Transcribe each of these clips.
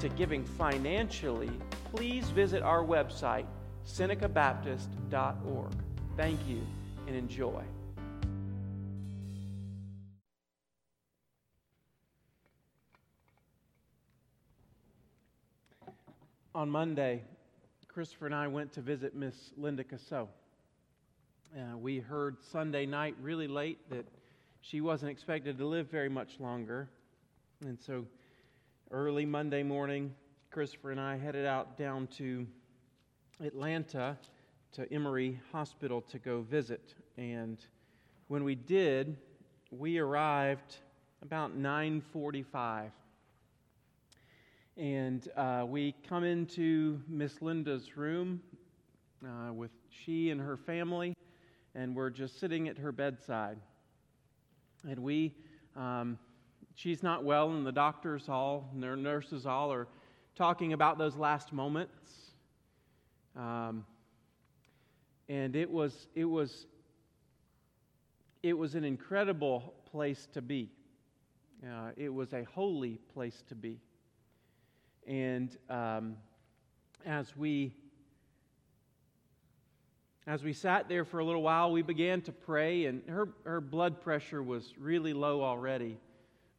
to giving financially, please visit our website, senecabaptist.org. Thank you and enjoy. On Monday, Christopher and I went to visit Miss Linda Casso. Uh, we heard Sunday night really late that she wasn't expected to live very much longer. And so early Monday morning, Christopher and I headed out down to Atlanta to Emory Hospital to go visit. And when we did, we arrived about 9:45, and uh, we come into Miss Linda's room uh, with she and her family, and we're just sitting at her bedside. And we, um, she's not well, and the doctors all, and their nurses all are talking about those last moments. Um, and it was, it was, it was an incredible place to be. Uh, it was a holy place to be. And um, as we as we sat there for a little while, we began to pray, and her, her blood pressure was really low already.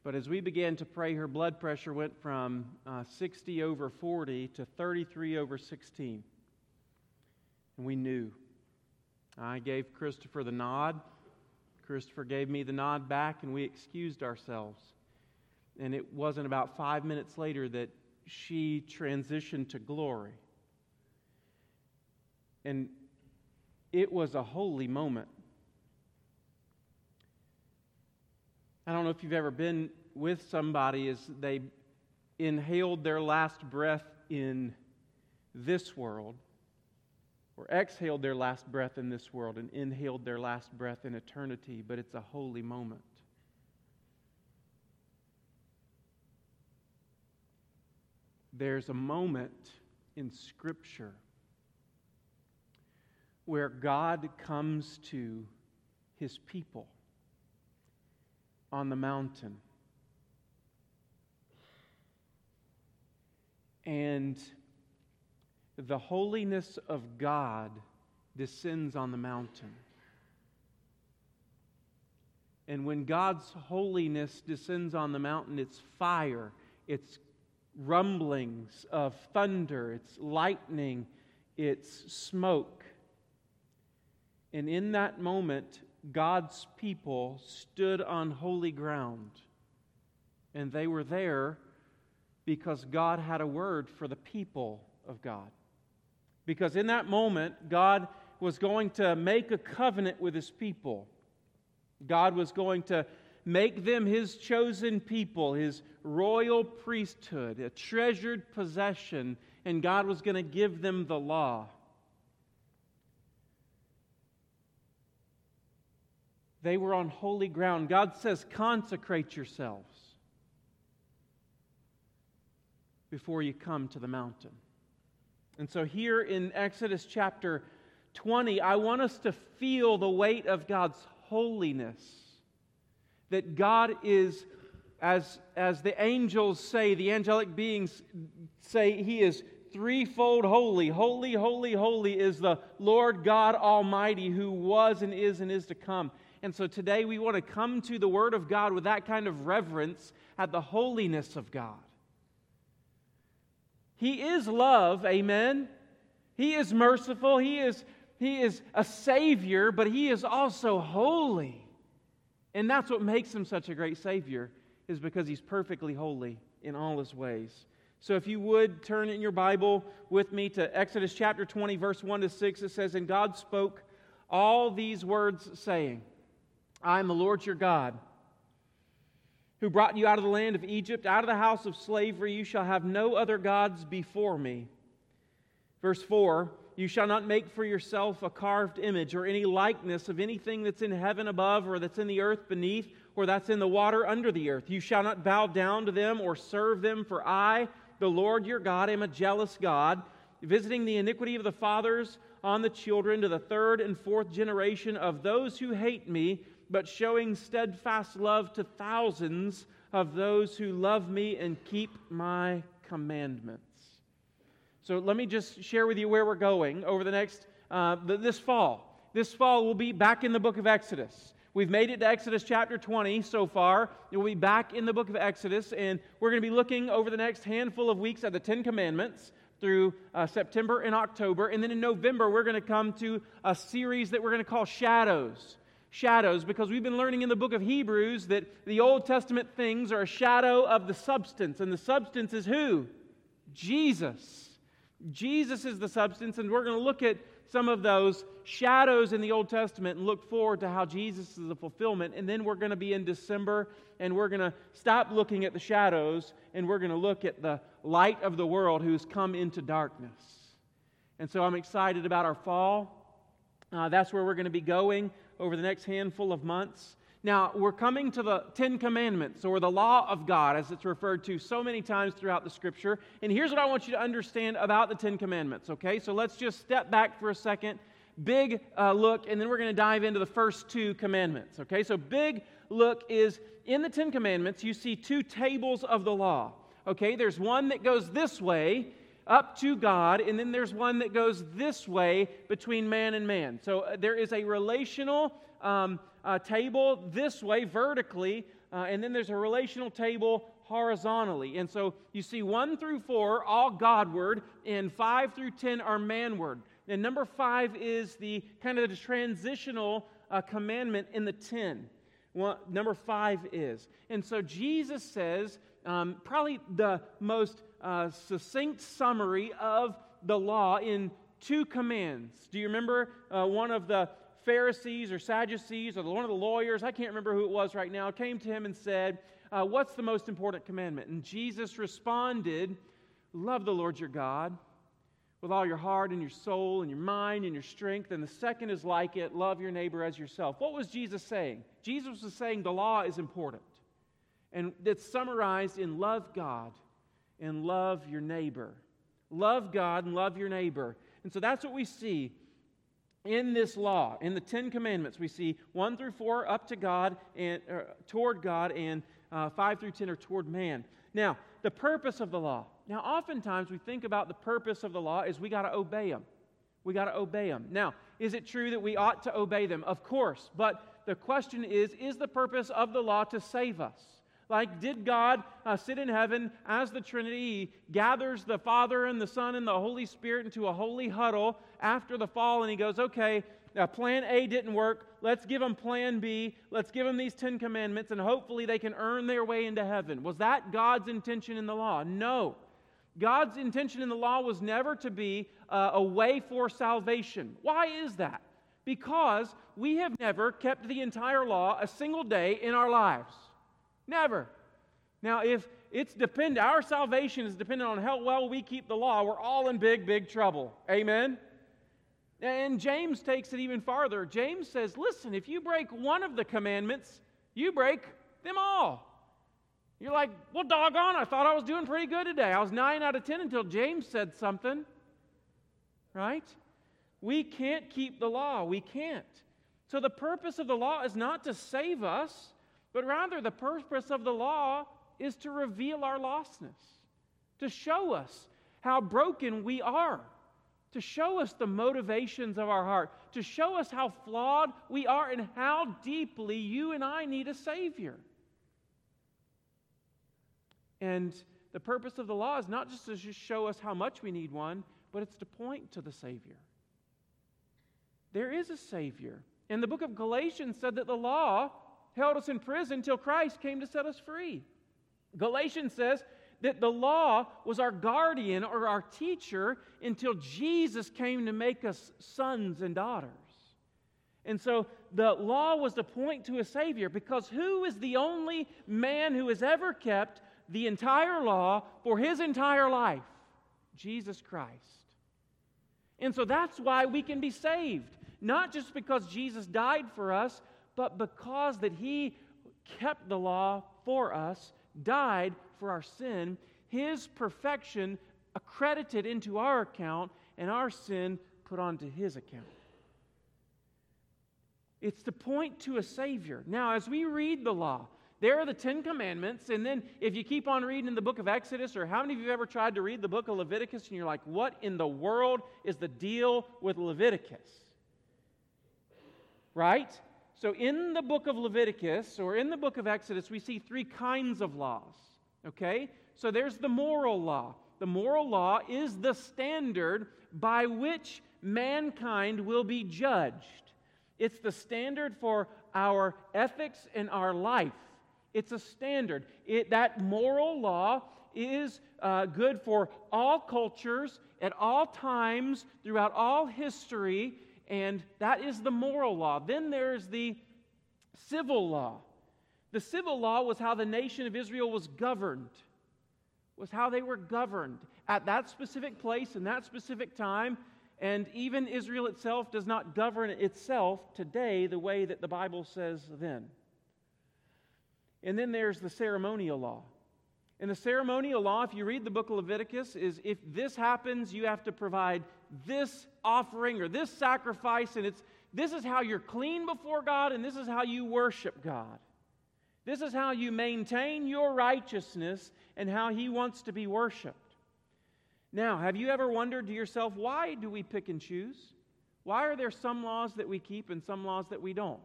But as we began to pray, her blood pressure went from uh, 60 over 40 to 33 over 16. And we knew. I gave Christopher the nod. Christopher gave me the nod back, and we excused ourselves. And it wasn't about five minutes later that she transitioned to glory. And it was a holy moment. I don't know if you've ever been with somebody as they inhaled their last breath in this world, or exhaled their last breath in this world and inhaled their last breath in eternity, but it's a holy moment. There's a moment in Scripture where God comes to his people on the mountain. And the holiness of God descends on the mountain. And when God's holiness descends on the mountain, it's fire, it's rumblings of thunder, it's lightning, it's smoke. And in that moment, God's people stood on holy ground. And they were there because God had a word for the people of God. Because in that moment, God was going to make a covenant with his people. God was going to make them his chosen people, his royal priesthood, a treasured possession, and God was going to give them the law. They were on holy ground. God says, consecrate yourselves before you come to the mountain. And so, here in Exodus chapter 20, I want us to feel the weight of God's holiness. That God is, as, as the angels say, the angelic beings say, He is threefold holy. Holy, holy, holy is the Lord God Almighty who was and is and is to come. And so today we want to come to the Word of God with that kind of reverence at the holiness of God. He is love, amen. He is merciful. He is, he is a Savior, but He is also holy. And that's what makes Him such a great Savior, is because He's perfectly holy in all His ways. So if you would turn in your Bible with me to Exodus chapter 20, verse 1 to 6, it says, And God spoke all these words, saying, I am the Lord your God, who brought you out of the land of Egypt, out of the house of slavery. You shall have no other gods before me. Verse 4 You shall not make for yourself a carved image or any likeness of anything that's in heaven above, or that's in the earth beneath, or that's in the water under the earth. You shall not bow down to them or serve them, for I, the Lord your God, am a jealous God, visiting the iniquity of the fathers on the children to the third and fourth generation of those who hate me, but showing steadfast love to thousands of those who love me and keep my commandments. So let me just share with you where we're going over the next, uh, this fall. This fall, we'll be back in the book of Exodus. We've made it to Exodus chapter 20 so far. We'll be back in the book of Exodus, and we're going to be looking over the next handful of weeks at the Ten Commandments through uh, September and October. And then in November, we're going to come to a series that we're going to call Shadows. Shadows, because we've been learning in the book of Hebrews that the Old Testament things are a shadow of the substance. And the substance is who? Jesus. Jesus is the substance, and we're going to look at some of those shadows in the Old Testament and look forward to how Jesus is the fulfillment. And then we're going to be in December and we're going to stop looking at the shadows and we're going to look at the light of the world who's come into darkness. And so I'm excited about our fall. Uh, that's where we're going to be going over the next handful of months. Now, we're coming to the Ten Commandments, or the law of God, as it's referred to so many times throughout the scripture. And here's what I want you to understand about the Ten Commandments, okay? So let's just step back for a second. Big uh, look, and then we're going to dive into the first two commandments, okay? So, big look is in the Ten Commandments, you see two tables of the law, okay? There's one that goes this way, up to God, and then there's one that goes this way between man and man. So, uh, there is a relational um, uh, table this way, vertically, uh, and then there's a relational table horizontally. And so you see 1 through 4, all Godward, and 5 through 10 are manward. And number 5 is the kind of the transitional uh, commandment in the 10. Well, number 5 is. And so Jesus says, um, probably the most uh, succinct summary of the law in two commands. Do you remember uh, one of the Pharisees or Sadducees or one of the lawyers, I can't remember who it was right now, came to him and said, uh, What's the most important commandment? And Jesus responded, Love the Lord your God with all your heart and your soul and your mind and your strength. And the second is like it love your neighbor as yourself. What was Jesus saying? Jesus was saying the law is important. And it's summarized in love God and love your neighbor. Love God and love your neighbor. And so that's what we see in this law, in the Ten Commandments, we see one through four up to God and toward God, and uh, five through ten are toward man. Now, the purpose of the law. Now, oftentimes we think about the purpose of the law is we got to obey them. We got to obey them. Now, is it true that we ought to obey them? Of course. But the question is is the purpose of the law to save us? Like, did God uh, sit in heaven as the Trinity gathers the Father and the Son and the Holy Spirit into a holy huddle after the fall, and He goes, okay, now plan A didn't work. Let's give them plan B. Let's give them these Ten Commandments, and hopefully they can earn their way into heaven. Was that God's intention in the law? No. God's intention in the law was never to be uh, a way for salvation. Why is that? Because we have never kept the entire law a single day in our lives. Never. Now, if it's dependent, our salvation is dependent on how well we keep the law, we're all in big, big trouble. Amen? And James takes it even farther. James says, listen, if you break one of the commandments, you break them all. You're like, well, doggone, I thought I was doing pretty good today. I was 9 out of 10 until James said something. Right? We can't keep the law. We can't. So the purpose of the law is not to save us, but rather, the purpose of the law is to reveal our lostness, to show us how broken we are, to show us the motivations of our heart, to show us how flawed we are and how deeply you and I need a Savior. And the purpose of the law is not just to just show us how much we need one, but it's to point to the Savior. There is a Savior. And the book of Galatians said that the law held us in prison until Christ came to set us free. Galatians says that the law was our guardian or our teacher until Jesus came to make us sons and daughters. And so the law was to point to a Savior because who is the only man who has ever kept the entire law for his entire life? Jesus Christ. And so that's why we can be saved. Not just because Jesus died for us, but because that he kept the law for us, died for our sin, his perfection accredited into our account, and our sin put onto his account. It's to point to a Savior. Now, as we read the law, there are the Ten Commandments, and then if you keep on reading in the book of Exodus, or how many of you have ever tried to read the book of Leviticus and you're like, what in the world is the deal with Leviticus? Right? So, in the book of Leviticus or in the book of Exodus, we see three kinds of laws. Okay? So, there's the moral law. The moral law is the standard by which mankind will be judged. It's the standard for our ethics and our life. It's a standard. It, that moral law is uh, good for all cultures, at all times, throughout all history, and that is the moral law. Then there's the civil law. The civil law was how the nation of Israel was governed, was how they were governed at that specific place in that specific time. And even Israel itself does not govern itself today the way that the Bible says then. And then there's the ceremonial law. And the ceremonial law, if you read the book of Leviticus, is if this happens, you have to provide this offering or this sacrifice, and it's this is how you're clean before God, and this is how you worship God. This is how you maintain your righteousness and how He wants to be worshiped. Now, have you ever wondered to yourself, why do we pick and choose? Why are there some laws that we keep and some laws that we don't?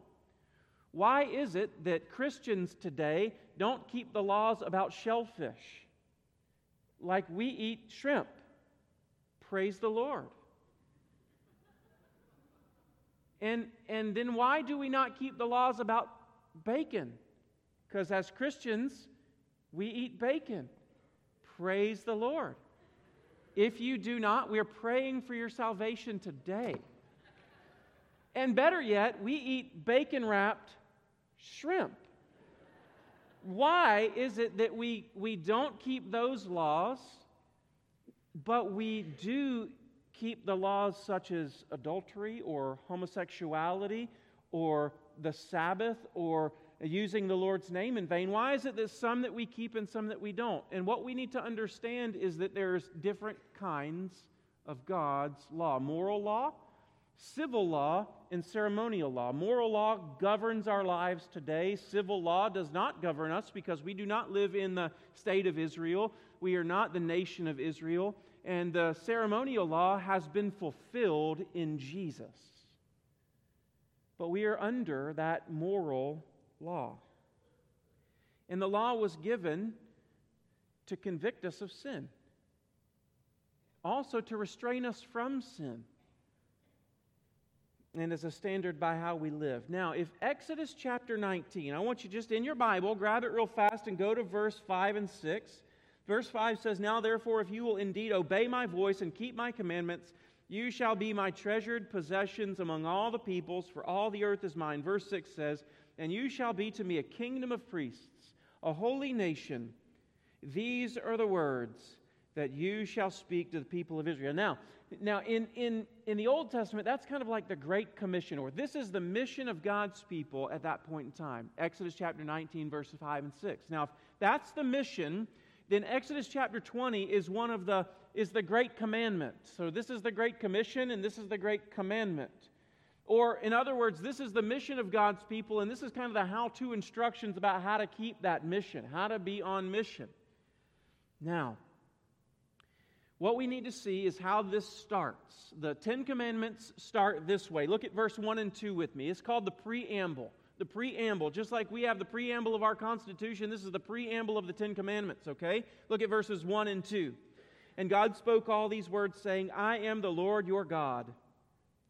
Why is it that Christians today don't keep the laws about shellfish like we eat shrimp? Praise the Lord. And, and then why do we not keep the laws about bacon? Because as Christians, we eat bacon. Praise the Lord. If you do not, we are praying for your salvation today. And better yet, we eat bacon wrapped shrimp. Why is it that we, we don't keep those laws, but we do keep the laws such as adultery or homosexuality or the Sabbath or using the Lord's name in vain? Why is it that some that we keep and some that we don't? And what we need to understand is that there's different kinds of God's law moral law civil law and ceremonial law. Moral law governs our lives today. Civil law does not govern us because we do not live in the state of Israel. We are not the nation of Israel. And the ceremonial law has been fulfilled in Jesus. But we are under that moral law. And the law was given to convict us of sin, also to restrain us from sin and as a standard by how we live. Now, if Exodus chapter 19, I want you just in your Bible, grab it real fast and go to verse 5 and 6. Verse 5 says, Now therefore, if you will indeed obey my voice and keep my commandments, you shall be my treasured possessions among all the peoples, for all the earth is mine. Verse 6 says, And you shall be to me a kingdom of priests, a holy nation. These are the words that you shall speak to the people of Israel. Now, now, in, in, in the Old Testament, that's kind of like the Great Commission, or this is the mission of God's people at that point in time. Exodus chapter 19, verses 5 and 6. Now, if that's the mission, then Exodus chapter 20 is one of the is the great commandment. So this is the great commission and this is the great commandment. Or in other words, this is the mission of God's people and this is kind of the how-to instructions about how to keep that mission, how to be on mission. Now, what we need to see is how this starts. The Ten Commandments start this way. Look at verse 1 and 2 with me. It's called the preamble. The preamble, just like we have the preamble of our Constitution, this is the preamble of the Ten Commandments, okay? Look at verses 1 and 2. And God spoke all these words, saying, I am the Lord your God,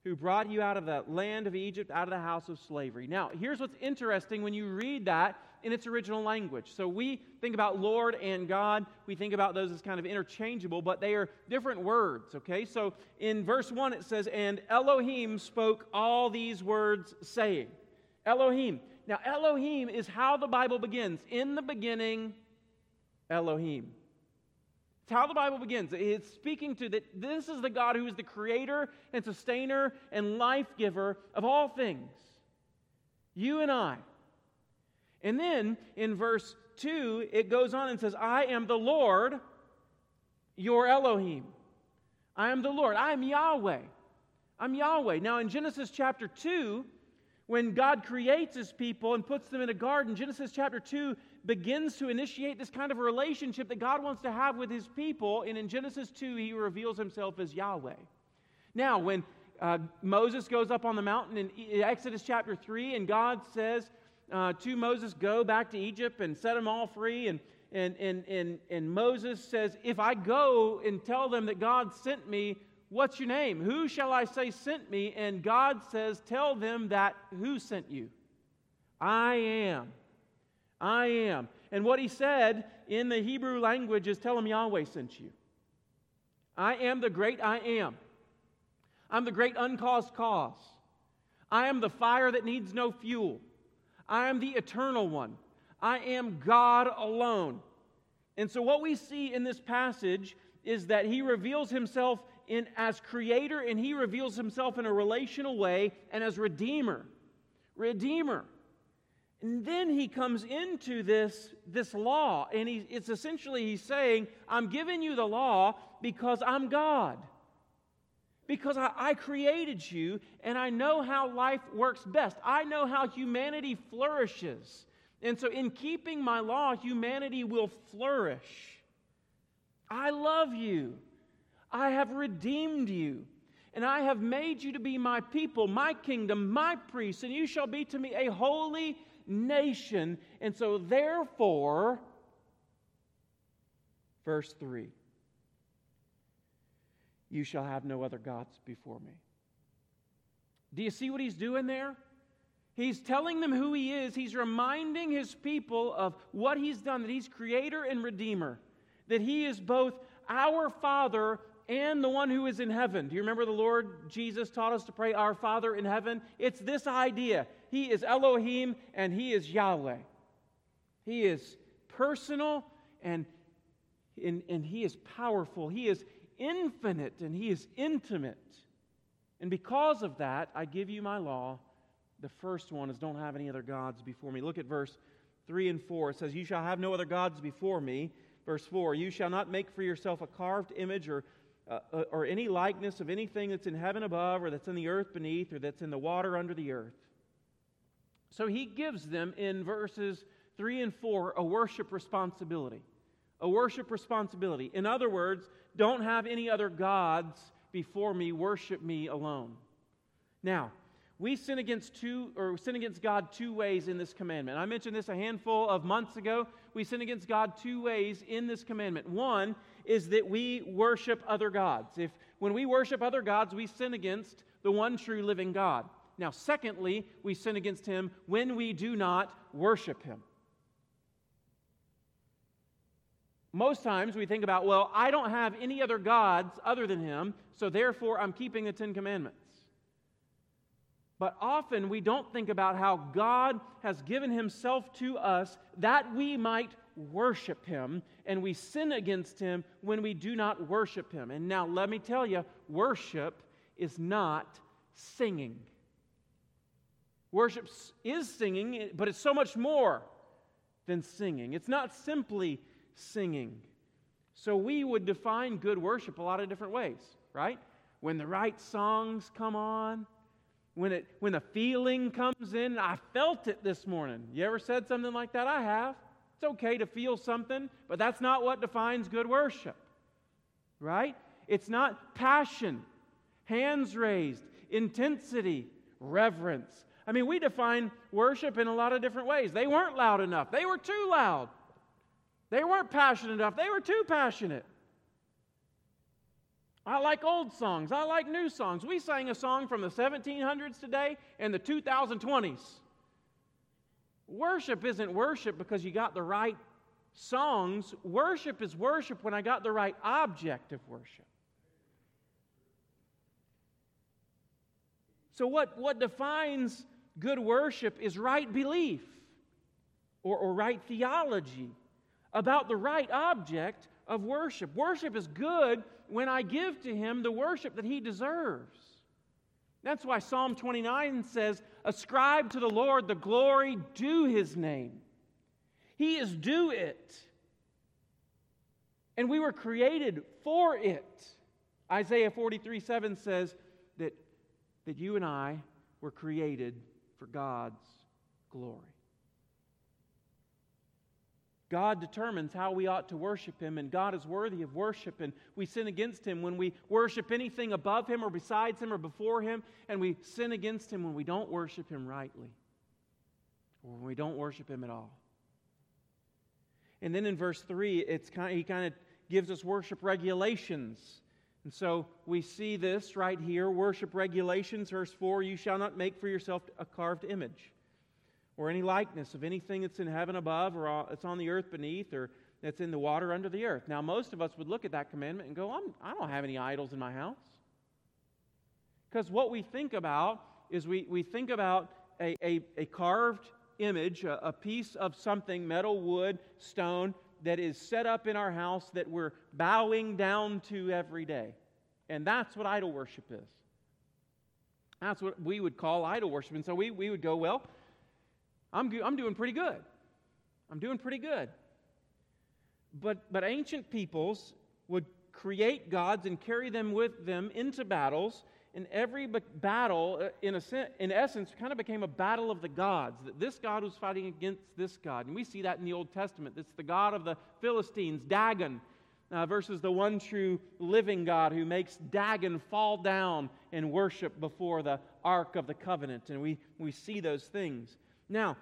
who brought you out of the land of Egypt, out of the house of slavery. Now, here's what's interesting when you read that in its original language. So we think about Lord and God, we think about those as kind of interchangeable, but they are different words, okay? So in verse 1 it says, And Elohim spoke all these words, saying, Elohim. Now, Elohim is how the Bible begins. In the beginning, Elohim. It's how the Bible begins. It's speaking to that this is the God who is the creator and sustainer and life giver of all things. You and I. And then in verse 2, it goes on and says, I am the Lord, your Elohim. I am the Lord. I am Yahweh. I'm Yahweh. Now, in Genesis chapter 2, when God creates his people and puts them in a garden, Genesis chapter 2 begins to initiate this kind of relationship that God wants to have with his people. And in Genesis 2, he reveals himself as Yahweh. Now, when uh, Moses goes up on the mountain in Exodus chapter 3, and God says uh, to Moses, Go back to Egypt and set them all free. And, and, and, and, and Moses says, If I go and tell them that God sent me, What's your name? Who shall I say sent me? And God says, Tell them that who sent you? I am. I am. And what he said in the Hebrew language is, Tell them Yahweh sent you. I am the great I am. I'm the great uncaused cause. I am the fire that needs no fuel. I am the eternal one. I am God alone. And so, what we see in this passage is that he reveals himself in, as creator and he reveals himself in a relational way and as redeemer. Redeemer. And then he comes into this, this law, and he, it's essentially he's saying, I'm giving you the law because I'm God. Because I, I created you and I know how life works best. I know how humanity flourishes. And so, in keeping my law, humanity will flourish. I love you. I have redeemed you, and I have made you to be my people, my kingdom, my priests, and you shall be to me a holy nation. And so, therefore, verse 3 you shall have no other gods before me. Do you see what he's doing there? He's telling them who he is. He's reminding his people of what he's done, that he's creator and redeemer, that he is both our Father and the one who is in heaven. Do you remember the Lord Jesus taught us to pray, Our Father in heaven? It's this idea. He is Elohim and He is Yahweh. He is personal and, and, and He is powerful. He is infinite and He is intimate. And because of that, I give you my law. The first one is don't have any other gods before me. Look at verse 3 and 4. It says, You shall have no other gods before me. Verse 4 You shall not make for yourself a carved image or uh, uh, or any likeness of anything that's in heaven above, or that's in the earth beneath, or that's in the water under the earth. So he gives them in verses 3 and 4 a worship responsibility. A worship responsibility. In other words, don't have any other gods before me, worship me alone. Now, we sin against two or sin against God two ways in this commandment. I mentioned this a handful of months ago. We sin against God two ways in this commandment. One is that we worship other gods. If when we worship other gods, we sin against the one true living God. Now, secondly, we sin against him when we do not worship him. Most times we think about, well, I don't have any other gods other than him, so therefore I'm keeping the Ten Commandments. But often we don't think about how God has given Himself to us that we might worship Him, and we sin against Him when we do not worship Him. And now, let me tell you, worship is not singing. Worship is singing, but it's so much more than singing. It's not simply singing. So we would define good worship a lot of different ways, right? When the right songs come on, when, it, when the feeling comes in, I felt it this morning. You ever said something like that? I have. It's okay to feel something, but that's not what defines good worship, right? It's not passion, hands raised, intensity, reverence. I mean, we define worship in a lot of different ways. They weren't loud enough, they were too loud. They weren't passionate enough, they were too passionate. I like old songs. I like new songs. We sang a song from the 1700s today and the 2020s. Worship isn't worship because you got the right songs. Worship is worship when I got the right object of worship. So, what, what defines good worship is right belief or, or right theology about the right object of worship. Worship is good when I give to Him the worship that He deserves. That's why Psalm 29 says, Ascribe to the Lord the glory due His name. He is due it. And we were created for it. Isaiah 43 7 says that, that you and I were created for God's glory. God determines how we ought to worship Him, and God is worthy of worship. And we sin against Him when we worship anything above Him or besides Him or before Him, and we sin against Him when we don't worship Him rightly or when we don't worship Him at all. And then in verse 3, it's kind of, He kind of gives us worship regulations. And so we see this right here worship regulations, verse 4 You shall not make for yourself a carved image or any likeness of anything that's in heaven above or that's on the earth beneath or that's in the water under the earth. Now, most of us would look at that commandment and go, I'm, I do not have any idols in my house. Because what we think about is we, we think about a, a, a carved image, a, a piece of something, metal, wood, stone, that is set up in our house that we're bowing down to every day. And that's what idol worship is. That's what we would call idol worship. And so we, we would go, well, I'm, I'm doing pretty good. I'm doing pretty good. But, but ancient peoples would create gods and carry them with them into battles. And every battle, uh, in, a, in essence, kind of became a battle of the gods. That this God was fighting against this God. And we see that in the Old Testament. It's the God of the Philistines, Dagon, uh, versus the one true living God who makes Dagon fall down and worship before the Ark of the Covenant. And we, we see those things. Now,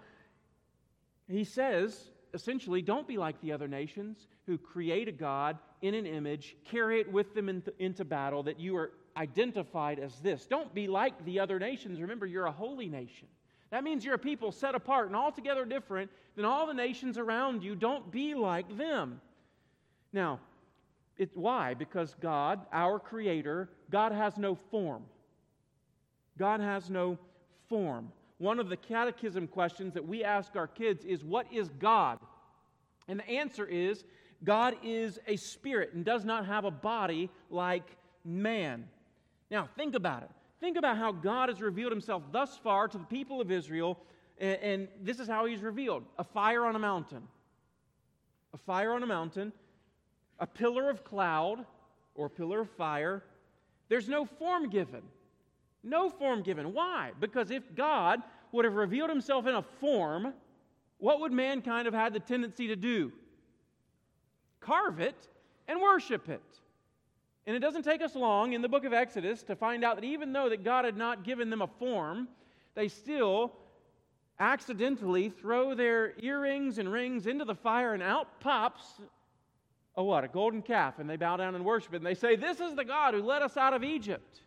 he says, essentially, don't be like the other nations who create a God in an image, carry it with them into, into battle, that you are identified as this. Don't be like the other nations. Remember, you're a holy nation. That means you're a people set apart and altogether different than all the nations around you. Don't be like them. Now, it, why? Because God, our Creator, God has no form. God has no form one of the catechism questions that we ask our kids is what is God? And the answer is God is a spirit and does not have a body like man. Now, think about it. Think about how God has revealed himself thus far to the people of Israel, and, and this is how he's revealed a fire on a mountain. A fire on a mountain, a pillar of cloud or pillar of fire. There's no form given. No form given. Why? Because if God would have revealed himself in a form, what would mankind have had the tendency to do? Carve it and worship it. And it doesn't take us long in the book of Exodus to find out that even though that God had not given them a form, they still accidentally throw their earrings and rings into the fire and out pops a what? A golden calf. And they bow down and worship it. And they say, This is the God who led us out of Egypt.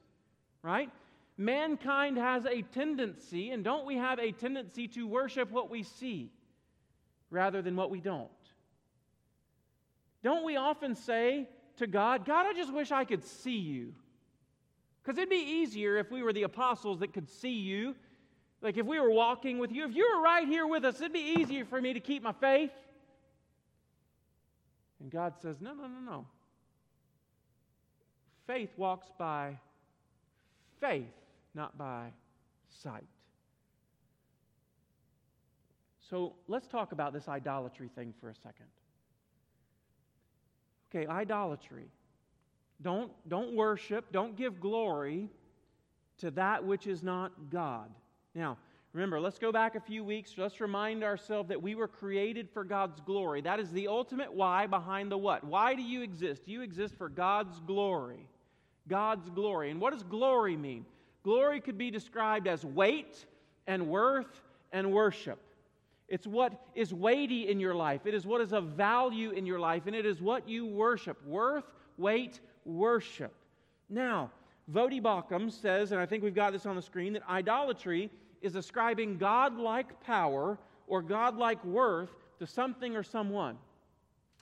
Right? Mankind has a tendency, and don't we have a tendency to worship what we see rather than what we don't? Don't we often say to God, God, I just wish I could see you? Because it'd be easier if we were the apostles that could see you. Like if we were walking with you, if you were right here with us, it'd be easier for me to keep my faith. And God says, No, no, no, no. Faith walks by faith not by sight. So let's talk about this idolatry thing for a second. Okay, idolatry. Don't, don't worship, don't give glory to that which is not God. Now, remember, let's go back a few weeks. Let's remind ourselves that we were created for God's glory. That is the ultimate why behind the what. Why do you exist? You exist for God's glory. God's glory. And what does glory mean? Glory could be described as weight and worth and worship. It's what is weighty in your life. It is what is of value in your life, and it is what you worship. Worth, weight, worship. Now, Voddie Baucham says, and I think we've got this on the screen, that idolatry is ascribing godlike power or godlike worth to something or someone.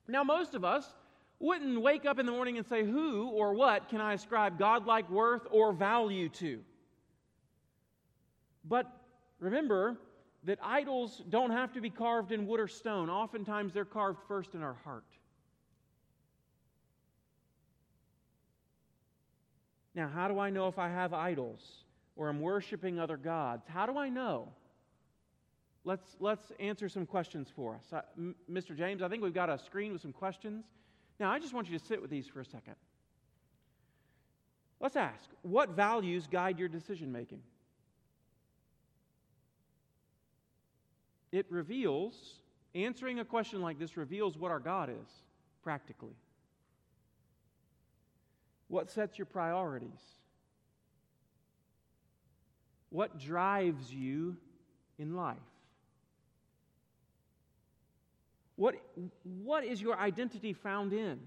Now, most of us wouldn't wake up in the morning and say, Who or what can I ascribe godlike worth or value to? But remember that idols don't have to be carved in wood or stone. Oftentimes they're carved first in our heart. Now, how do I know if I have idols or I'm worshiping other gods? How do I know? Let's, let's answer some questions for us. Mr. James, I think we've got a screen with some questions. Now, I just want you to sit with these for a second. Let's ask what values guide your decision making? It reveals, answering a question like this reveals what our God is, practically. What sets your priorities? What drives you in life? What, what is your identity found in?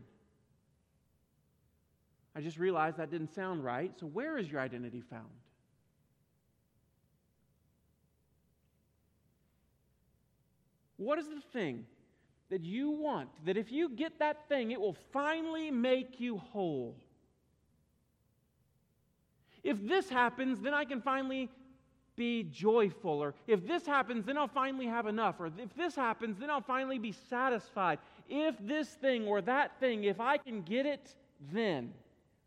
I just realized that didn't sound right. So, where is your identity found? What is the thing that you want that if you get that thing, it will finally make you whole? If this happens, then I can finally be joyful. Or if this happens, then I'll finally have enough. Or if this happens, then I'll finally be satisfied. If this thing or that thing, if I can get it, then.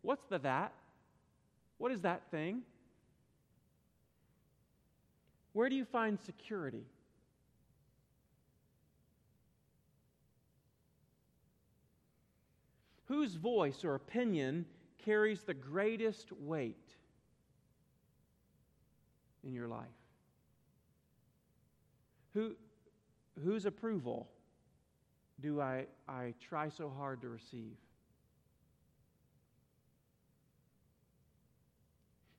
What's the that? What is that thing? Where do you find security? Whose voice or opinion carries the greatest weight? in your life? Who, whose approval do I, I try so hard to receive?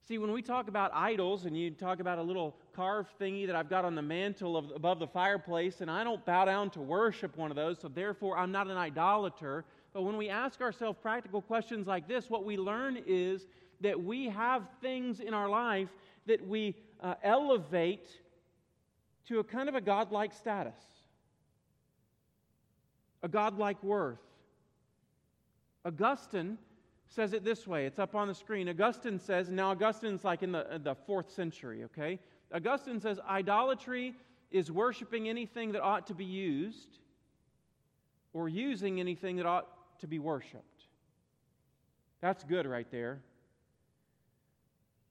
See, when we talk about idols, and you talk about a little carved thingy that I've got on the mantle of, above the fireplace, and I don't bow down to worship one of those, so therefore I'm not an idolater. But when we ask ourselves practical questions like this, what we learn is that we have things in our life that we uh, elevate to a kind of a godlike status, a godlike worth. Augustine says it this way. It's up on the screen. Augustine says, now Augustine's like in the, the fourth century, okay? Augustine says, idolatry is worshiping anything that ought to be used or using anything that ought to be worshiped. That's good right there.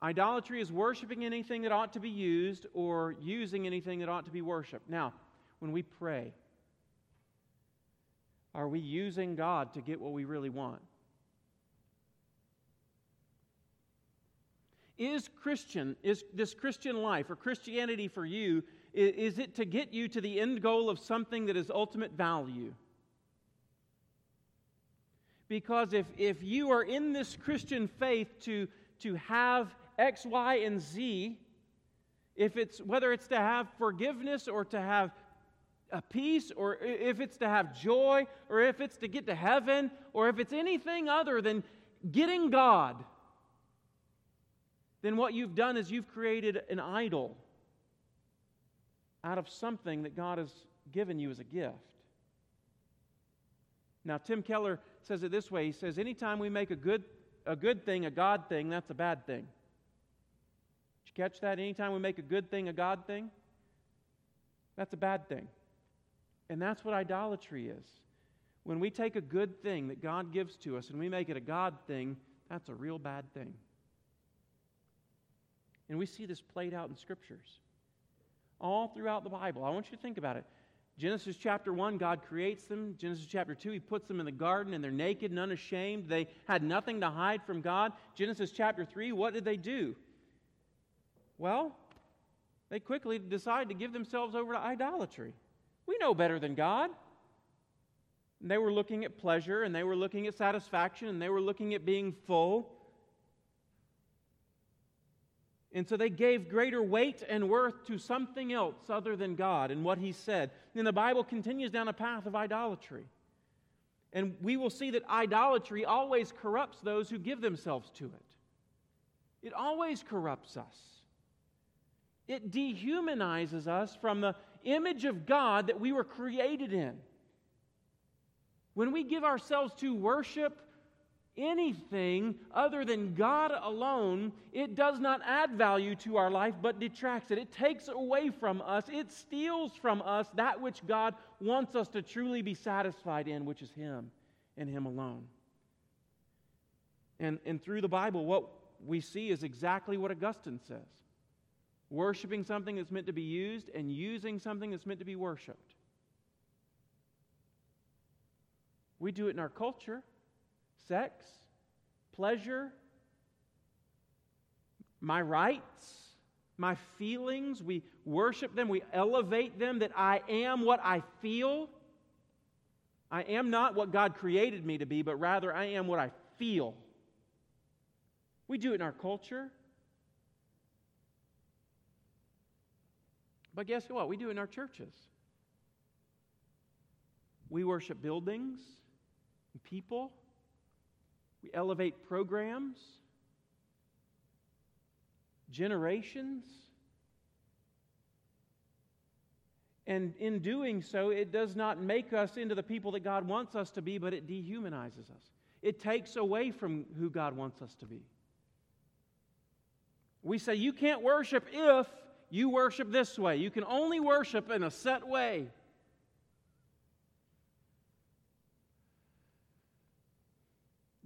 Idolatry is worshiping anything that ought to be used or using anything that ought to be worshiped. Now, when we pray, are we using God to get what we really want? Is Christian, is this Christian life or Christianity for you, is it to get you to the end goal of something that is ultimate value? Because if, if you are in this Christian faith to, to have X, Y, and Z, if it's whether it's to have forgiveness or to have a peace or if it's to have joy or if it's to get to heaven or if it's anything other than getting God, then what you've done is you've created an idol out of something that God has given you as a gift. Now, Tim Keller says it this way he says, Anytime we make a good, a good thing a God thing, that's a bad thing Did you catch that? Anytime we make a good thing a God thing, that's a bad thing. And that's what idolatry is. When we take a good thing that God gives to us and we make it a God thing, that's a real bad thing. And we see this played out in scriptures all throughout the Bible. I want you to think about it. Genesis chapter 1, God creates them. Genesis chapter 2, He puts them in the garden and they're naked and unashamed. They had nothing to hide from God. Genesis chapter 3, what did they do? Well, they quickly decide to give themselves over to idolatry. We know better than God. And they were looking at pleasure and they were looking at satisfaction and they were looking at being full. And so they gave greater weight and worth to something else other than God and what He said. And the Bible continues down a path of idolatry. And we will see that idolatry always corrupts those who give themselves to it, it always corrupts us. It dehumanizes us from the image of God that we were created in. When we give ourselves to worship anything other than God alone, it does not add value to our life but detracts it. It takes away from us, it steals from us that which God wants us to truly be satisfied in, which is Him and Him alone. And, and through the Bible, what we see is exactly what Augustine says worshiping something that's meant to be used and using something that's meant to be worshiped. We do it in our culture sex, pleasure, my rights, my feelings. We worship them, we elevate them that I am what I feel. I am not what God created me to be, but rather I am what I feel. We do it in our culture. But guess what? We do it in our churches. We worship buildings and people. We elevate programs, generations. And in doing so, it does not make us into the people that God wants us to be, but it dehumanizes us. It takes away from who God wants us to be. We say you can't worship if you worship this way. You can only worship in a set way.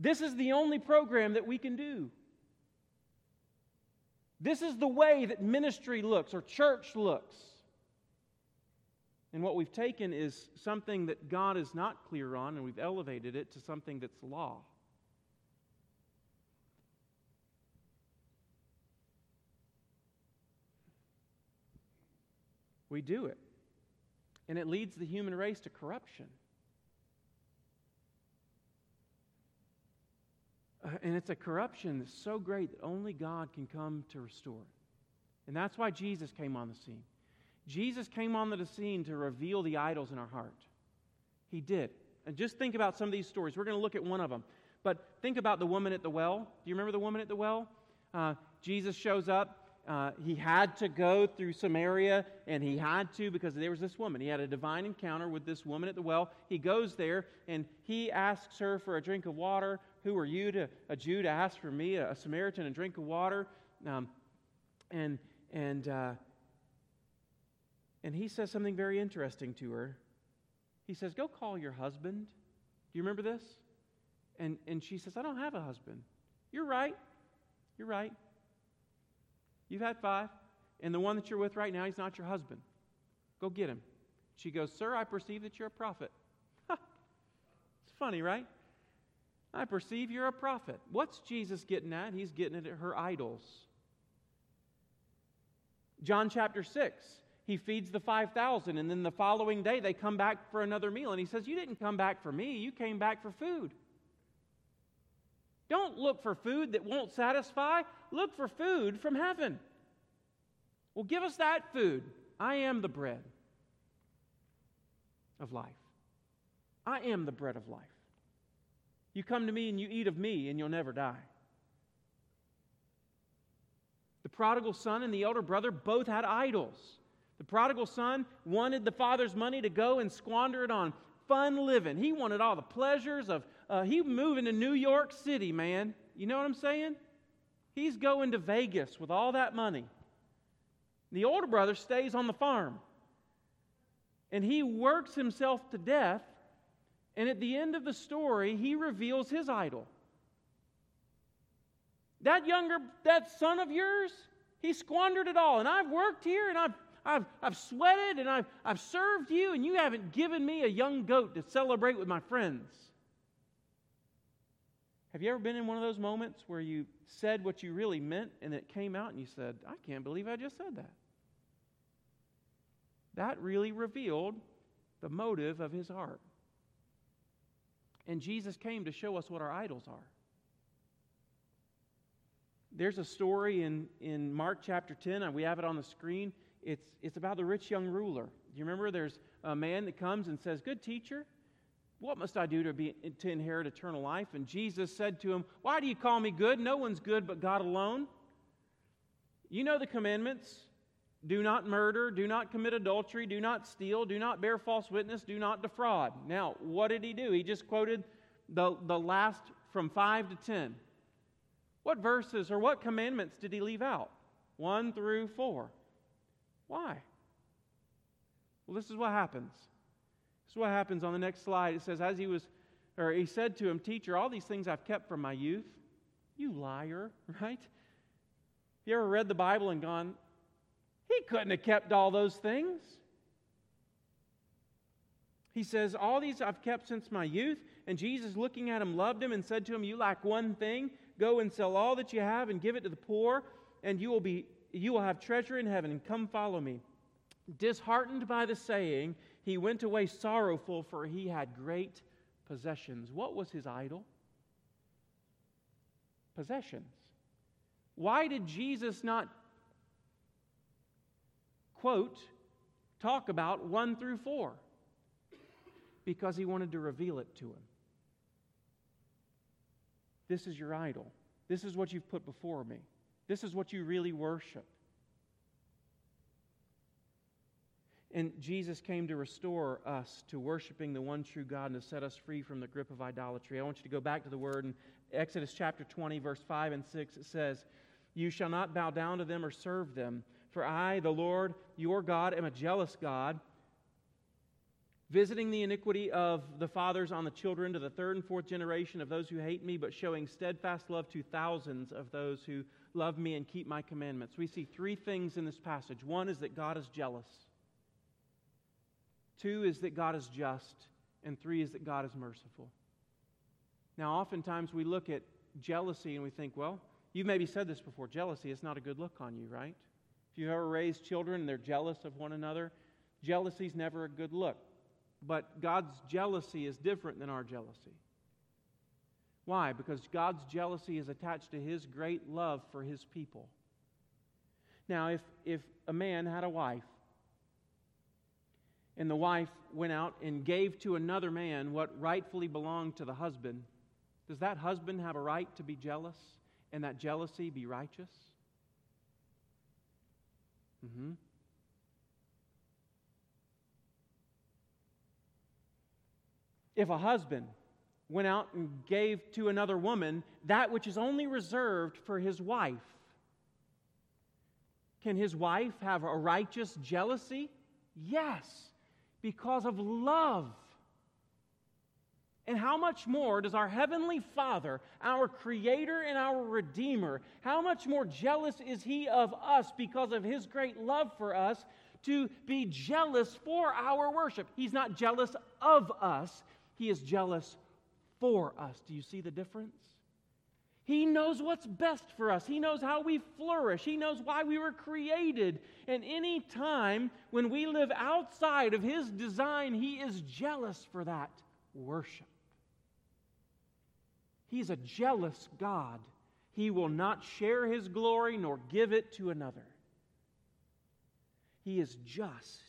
This is the only program that we can do. This is the way that ministry looks or church looks. And what we've taken is something that God is not clear on, and we've elevated it to something that's law. We do it. And it leads the human race to corruption. Uh, and it's a corruption that's so great that only God can come to restore it. And that's why Jesus came on the scene. Jesus came on the scene to reveal the idols in our heart. He did. And just think about some of these stories. We're going to look at one of them. But think about the woman at the well. Do you remember the woman at the well? Uh, Jesus shows up. Uh, he had to go through Samaria, and he had to because there was this woman. He had a divine encounter with this woman at the well. He goes there, and he asks her for a drink of water. Who are you, to, a Jew, to ask for me, a, Samaritan, a drink of water? Um, and and uh, and he says something very interesting to her. He says, "Go call your husband." Do you remember this? And and she says, "I don't have a husband." You're right. You're right. You've had five, and the one that you're with right now, he's not your husband. Go get him. She goes, Sir, I perceive that you're a prophet. it's funny, right? I perceive you're a prophet. What's Jesus getting at? He's getting at her idols. John chapter 6, he feeds the 5,000, and then the following day they come back for another meal. And he says, You didn't come back for me, you came back for food. Don't look for food that won't satisfy. Look for food from heaven. Well, give us that food. I am the bread of life. I am the bread of life. You come to me and you eat of me, and you'll never die. The prodigal son and the elder brother both had idols. The prodigal son wanted the father's money to go and squander it on fun living. He wanted all the pleasures of, uh, he moving to New York City, man. You know what I'm saying? He's going to Vegas with all that money. The older brother stays on the farm. And he works himself to death. And at the end of the story, he reveals his idol. That younger, that son of yours, he squandered it all. And I've worked here and I've, I've, I've sweated and I've, I've served you, and you haven't given me a young goat to celebrate with my friends. Have you ever been in one of those moments where you said what you really meant and it came out and you said, I can't believe I just said that? That really revealed the motive of his heart. And Jesus came to show us what our idols are. There's a story in, in Mark chapter 10, and we have it on the screen. It's, it's about the rich young ruler. Do you remember there's a man that comes and says, Good teacher, what must I do to, be, to inherit eternal life? And Jesus said to him, Why do you call me good? No one's good but God alone. You know the commandments do not murder, do not commit adultery, do not steal, do not bear false witness, do not defraud. Now, what did he do? He just quoted the, the last from 5 to 10. What verses or what commandments did he leave out? 1 through 4. Why? Well, this is what happens. Is what happens on the next slide. It says, As he was, or he said to him, Teacher, all these things I've kept from my youth. You liar, right? You ever read the Bible and gone, He couldn't have kept all those things? He says, All these I've kept since my youth. And Jesus, looking at him, loved him and said to him, You lack one thing. Go and sell all that you have and give it to the poor, and you will, be, you will have treasure in heaven, and come follow me. Disheartened by the saying, he went away sorrowful, for he had great possessions. What was his idol? Possessions. Why did Jesus not quote, talk about 1 through 4? Because he wanted to reveal it to him. This is your idol. This is what you've put before me. This is what you really worship. And Jesus came to restore us to worshiping the one true God and to set us free from the grip of idolatry. I want you to go back to the word in Exodus chapter 20, verse 5 and 6. It says, You shall not bow down to them or serve them, for I, the Lord your God, am a jealous God, visiting the iniquity of the fathers on the children to the third and fourth generation of those who hate me, but showing steadfast love to thousands of those who love me and keep my commandments. We see three things in this passage. One is that God is jealous. Two is that God is just. And three is that God is merciful. Now, oftentimes we look at jealousy and we think, well, you've maybe said this before jealousy is not a good look on you, right? If you've ever raised children and they're jealous of one another, jealousy is never a good look. But God's jealousy is different than our jealousy. Why? Because God's jealousy is attached to his great love for his people. Now, if, if a man had a wife and the wife went out and gave to another man what rightfully belonged to the husband, does that husband have a right to be jealous and that jealousy be righteous? Mm-hmm. If a husband went out and gave to another woman that which is only reserved for his wife, can his wife have a righteous jealousy? Yes because of love. And how much more does our Heavenly Father, our Creator and our Redeemer, how much more jealous is He of us because of His great love for us to be jealous for our worship? He's not jealous of us, He is jealous for us. Do you see the difference? He knows what's best for us. He knows how we flourish. He knows why we were created. And any time when we live outside of His design, He is jealous for that worship. He's a jealous God. He will not share His glory nor give it to another. He is just.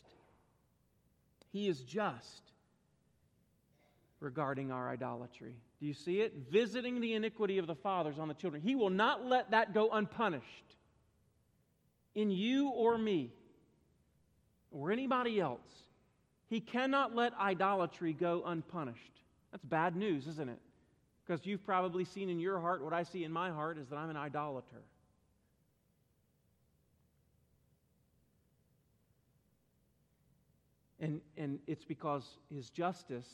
He is just regarding our idolatry. Do you see it? Visiting the iniquity of the fathers on the children. He will not let that go unpunished in you or me or anybody else. He cannot let idolatry go unpunished. That's bad news, isn't it? Because you've probably seen in your heart what I see in my heart is that I'm an idolater. And, and it's because his justice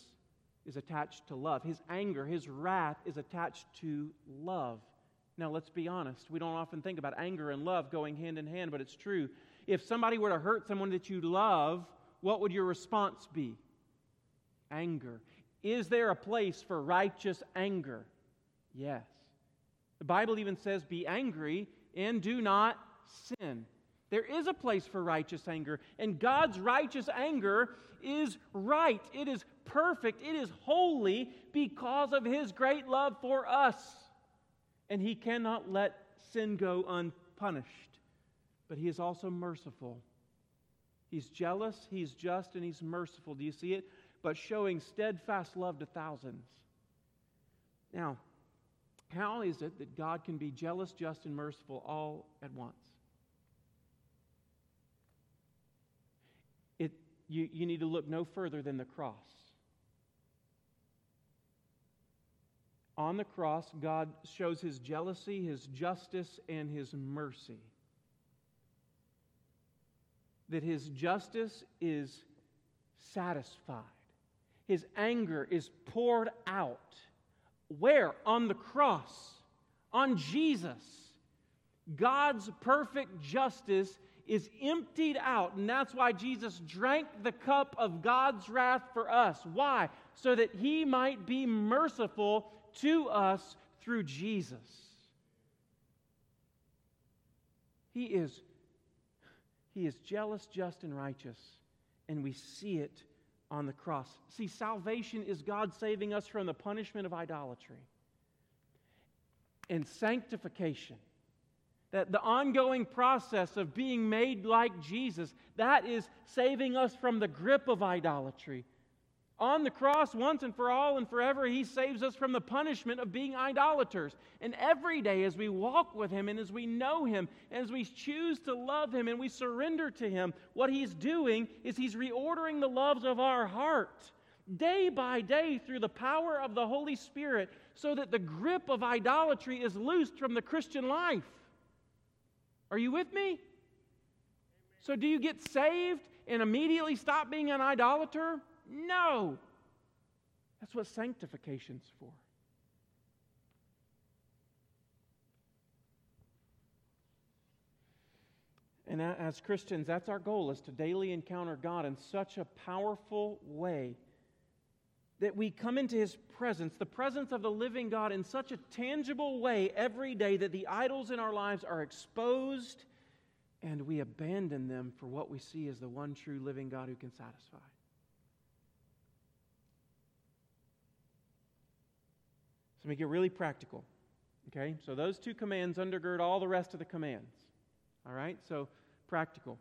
is attached to love. His anger, his wrath is attached to love. Now, let's be honest. We don't often think about anger and love going hand in hand, but it's true. If somebody were to hurt someone that you love, what would your response be? Anger. Is there a place for righteous anger? Yes. The Bible even says, Be angry and do not sin. There is a place for righteous anger, and God's righteous anger is right. It is perfect. It is holy because of His great love for us. And He cannot let sin go unpunished. But He is also merciful. He's jealous, He's just, and He's merciful. Do you see it? But showing steadfast love to thousands. Now, how is it that God can be jealous, just, and merciful all at once? You, you need to look no further than the cross. On the cross, God shows his jealousy, his justice, and his mercy. That his justice is satisfied, his anger is poured out. Where? On the cross. on Jesus. God's perfect justice is emptied out, and that's why Jesus drank the cup of God's wrath for us. Why? So that he might be merciful to us through Jesus. He is, he is jealous, just, and righteous, and we see it on the cross. See, salvation is God saving us from the punishment of idolatry and sanctification that the ongoing process of being made like Jesus, that is saving us from the grip of idolatry. On the cross, once and for all and forever, He saves us from the punishment of being idolaters. And every day, as we walk with Him and as we know Him, and as we choose to love Him and we surrender to Him, what He's doing is He's reordering the loves of our heart day by day through the power of the Holy Spirit so that the grip of idolatry is loosed from the Christian life. Are you with me? So, do you get saved and immediately stop being an idolater? No. That's what sanctification's for. And as Christians, that's our goal is to daily encounter God in such a powerful way that we come into his presence, the presence of the living God, in such a tangible way every day that the idols in our lives are exposed and we abandon them for what we see as the one true living God who can satisfy. So, me get really practical. Okay? So, those two commands undergird all the rest of the commands. All right? So, practical.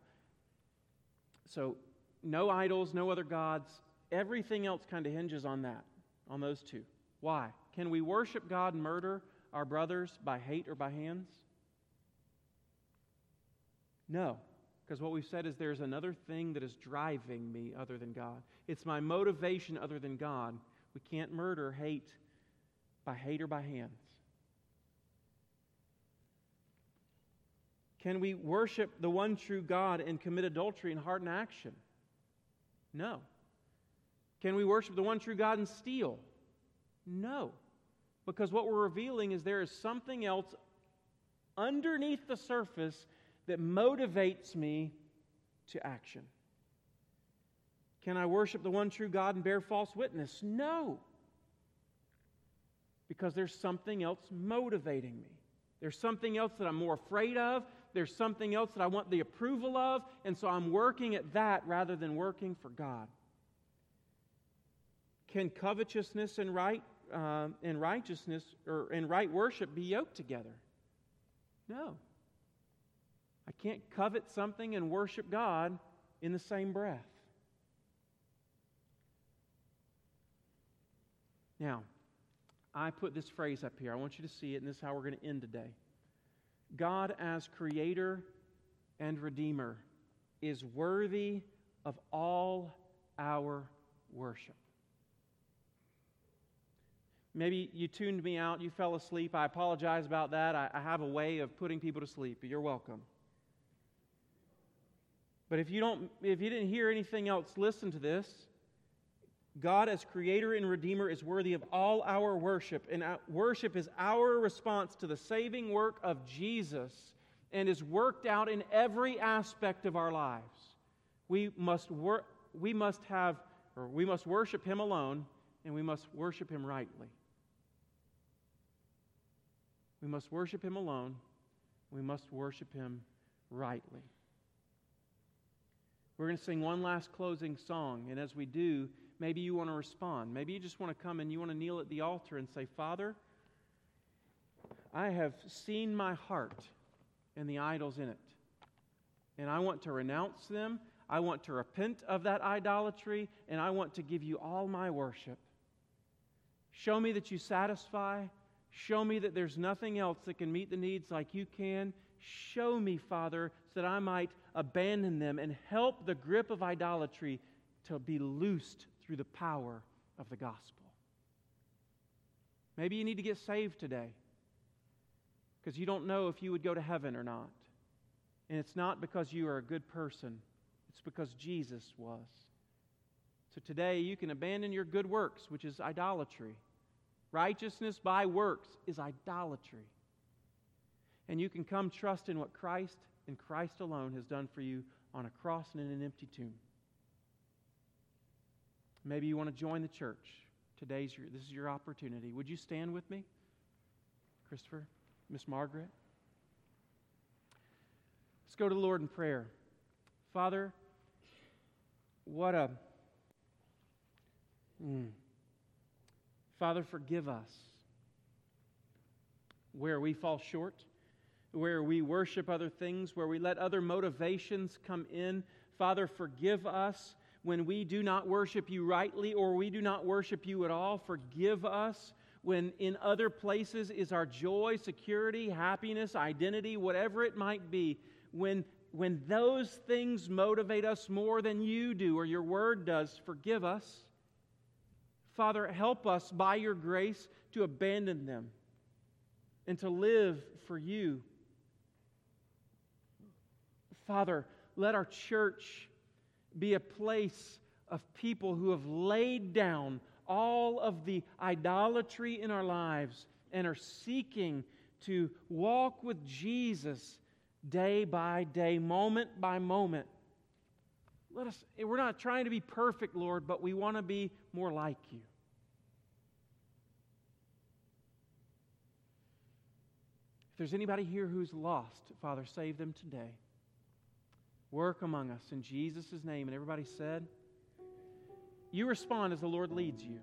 So, no idols, no other gods, Everything else kind of hinges on that, on those two. Why? Can we worship God and murder our brothers by hate or by hands? No, because what we've said is there's another thing that is driving me other than God. It's my motivation other than God. We can't murder hate by hate or by hands. Can we worship the one true God and commit adultery in heart and action? No. Can we worship the one true God and steal? No. Because what we're revealing is there is something else underneath the surface that motivates me to action. Can I worship the one true God and bear false witness? No. Because there's something else motivating me. There's something else that I'm more afraid of. There's something else that I want the approval of. And so I'm working at that rather than working for God. Can covetousness and right uh, and righteousness or and right worship be yoked together? No. I can't covet something and worship God in the same breath. Now, I put this phrase up here. I want you to see it, and this is how we're going to end today. God, as creator and redeemer, is worthy of all our worship. Maybe you tuned me out, you fell asleep. I apologize about that. I, I, have a way of putting people to sleep. You're welcome. But if you don't if you didn't hear anything else, listen to this. God as creator and redeemer is worthy of all our worship, and worship is our response to the saving work of Jesus and is worked out in every aspect of our lives. We must wor- we must have or we must worship him alone and we must worship him rightly. We must worship Him alone. We must worship Him rightly. We're going to sing one last closing song, and as we do, maybe you want to respond. Maybe you just want to come and you want to kneel at the altar and say, Father, I have seen my heart and the idols in it, and I want to renounce them. I want to repent of that idolatry, and I want to give you all my worship. Show me that you satisfy. Show me that there's nothing else that can meet the needs like you can. Show me, Father, so that I might abandon them and help the grip of idolatry to be loosed through the power of the gospel. Maybe you need to get saved today because you don't know if you would go to heaven or not. And it's not because you are a good person, it's because Jesus was. So today you can abandon your good works, which is idolatry. Righteousness by works is idolatry. And you can come trust in what Christ and Christ alone has done for you on a cross and in an empty tomb. Maybe you want to join the church. Today's your, this is your opportunity. Would you stand with me? Christopher, Miss Margaret. Let's go to the Lord in prayer. Father, what a. Mm. Father, forgive us where we fall short, where we worship other things, where we let other motivations come in. Father, forgive us when we do not worship you rightly or we do not worship you at all. Forgive us when in other places is our joy, security, happiness, identity, whatever it might be. When, when those things motivate us more than you do or your word does, forgive us. Father, help us by your grace to abandon them and to live for you. Father, let our church be a place of people who have laid down all of the idolatry in our lives and are seeking to walk with Jesus day by day, moment by moment. Let us, we're not trying to be perfect, Lord, but we want to be more like you. If there's anybody here who's lost, Father, save them today. Work among us in Jesus' name. And everybody said, You respond as the Lord leads you.